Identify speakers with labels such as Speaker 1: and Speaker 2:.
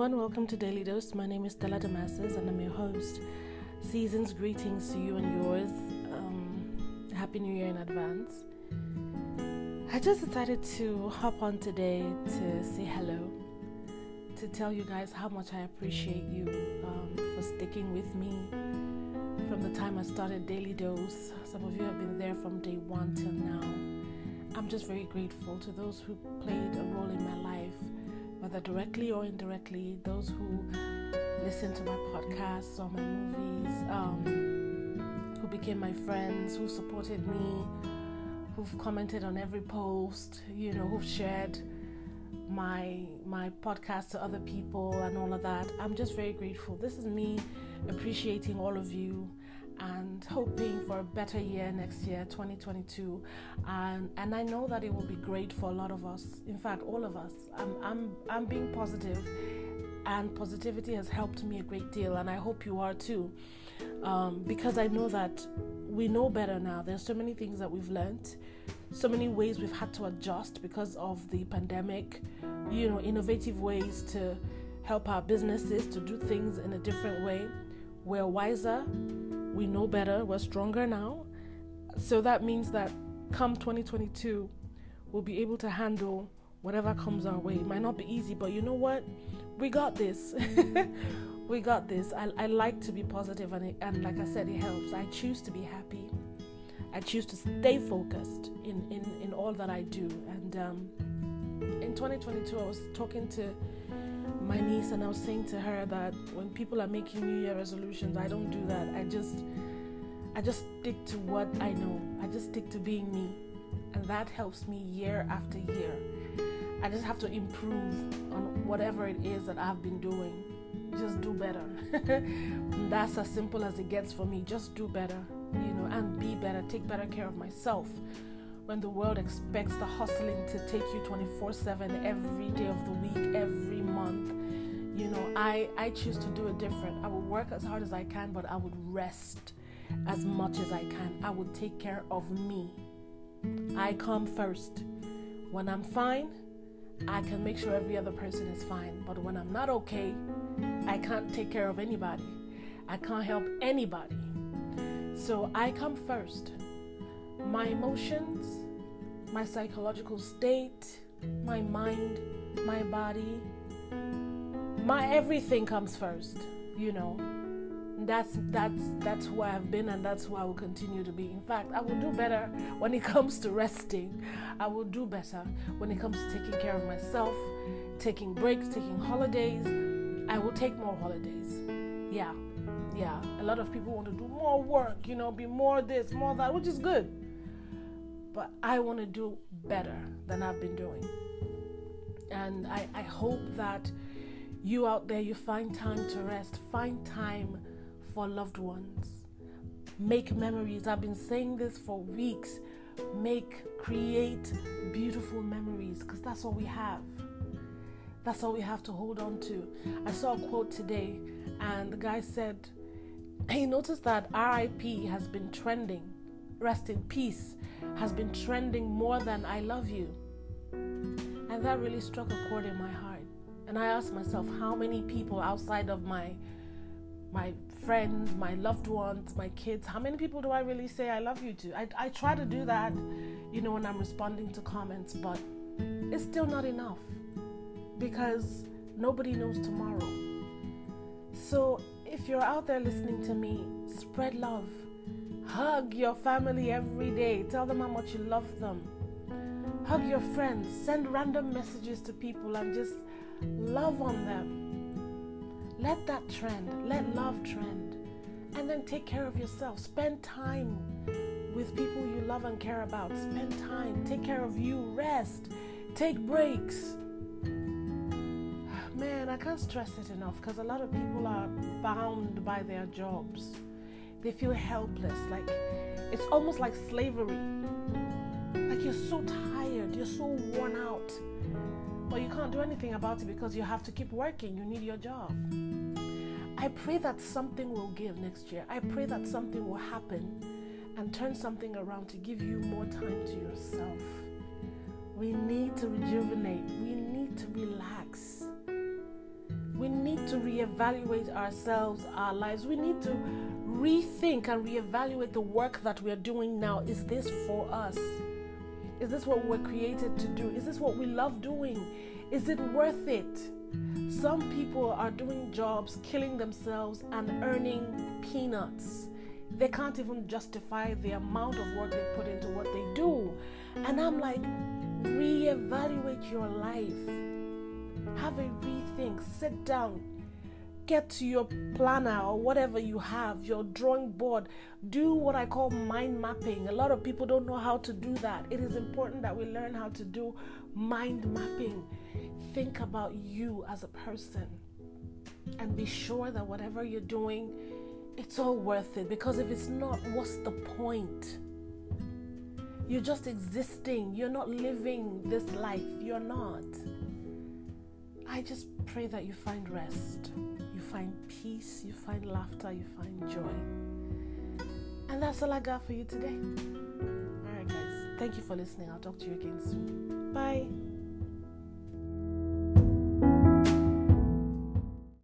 Speaker 1: everyone, welcome to Daily Dose. My name is Stella Damasus and I'm your host. Season's greetings to you and yours. Um, Happy New Year in advance. I just decided to hop on today to say hello, to tell you guys how much I appreciate you um, for sticking with me from the time I started Daily Dose. Some of you have been there from day one till now. I'm just very grateful to those who played a role in my life whether directly or indirectly, those who listen to my podcasts or my movies, um, who became my friends, who supported me, who've commented on every post, you know, who've shared my my podcast to other people and all of that. I'm just very grateful. This is me appreciating all of you and hoping for a better year next year 2022 and and I know that it will be great for a lot of us in fact all of us. I'm I'm I'm being positive and positivity has helped me a great deal and I hope you are too. Um, because I know that we know better now. There's so many things that we've learned so many ways we've had to adjust because of the pandemic you know innovative ways to help our businesses to do things in a different way. We're wiser we know better, we're stronger now. So that means that come 2022, we'll be able to handle whatever comes our way. It might not be easy, but you know what? We got this. we got this. I, I like to be positive, and, it, and like I said, it helps. I choose to be happy. I choose to stay focused in, in, in all that I do. And um, in 2022, I was talking to my niece and I was saying to her that when people are making New Year resolutions, I don't do that. I just I just stick to what I know. I just stick to being me. And that helps me year after year. I just have to improve on whatever it is that I've been doing. Just do better. That's as simple as it gets for me. Just do better, you know, and be better. Take better care of myself when the world expects the hustling to take you 24 7 every day of the week, every month, you know, I, I choose to do it different. I will work as hard as I can, but I would rest as much as I can. I would take care of me. I come first. When I'm fine, I can make sure every other person is fine. But when I'm not okay, I can't take care of anybody. I can't help anybody. So I come first my emotions, my psychological state, my mind, my body, my everything comes first, you know. That's that's that's who I have been and that's who I will continue to be. In fact, I will do better when it comes to resting. I will do better when it comes to taking care of myself, taking breaks, taking holidays. I will take more holidays. Yeah. Yeah. A lot of people want to do more work, you know, be more this, more that, which is good but I want to do better than I've been doing. And I, I hope that you out there, you find time to rest, find time for loved ones, make memories. I've been saying this for weeks. Make, create beautiful memories because that's all we have. That's all we have to hold on to. I saw a quote today, and the guy said he noticed that RIP has been trending, rest in peace, has been trending more than I love you. And that really struck a chord in my heart. And I asked myself, how many people outside of my my friends, my loved ones, my kids, how many people do I really say I love you to? I, I try to do that, you know, when I'm responding to comments, but it's still not enough because nobody knows tomorrow. So if you're out there listening to me, spread love Hug your family every day. Tell them how much you love them. Hug your friends. Send random messages to people and just love on them. Let that trend. Let love trend. And then take care of yourself. Spend time with people you love and care about. Spend time. Take care of you. Rest. Take breaks. Man, I can't stress it enough because a lot of people are bound by their jobs they feel helpless. Like it's almost like slavery. Like you're so tired, you're so worn out, but you can't do anything about it because you have to keep working. You need your job. I pray that something will give next year. I pray that something will happen and turn something around to give you more time to yourself. We need to rejuvenate. We need to relax. We need to reevaluate ourselves, our lives. We need to rethink and reevaluate the work that we're doing now. Is this for us? Is this what we're created to do? Is this what we love doing? Is it worth it? Some people are doing jobs, killing themselves, and earning peanuts. They can't even justify the amount of work they put into what they do. And I'm like, reevaluate your life. Have a rethink. Sit down. Get to your planner or whatever you have, your drawing board. Do what I call mind mapping. A lot of people don't know how to do that. It is important that we learn how to do mind mapping. Think about you as a person and be sure that whatever you're doing, it's all worth it. Because if it's not, what's the point? You're just existing. You're not living this life. You're not. I just pray that you find rest, find peace, you find laughter, you find joy. And that's all I got for you today. All right, guys. Thank you for listening. I'll talk to you again soon. Bye.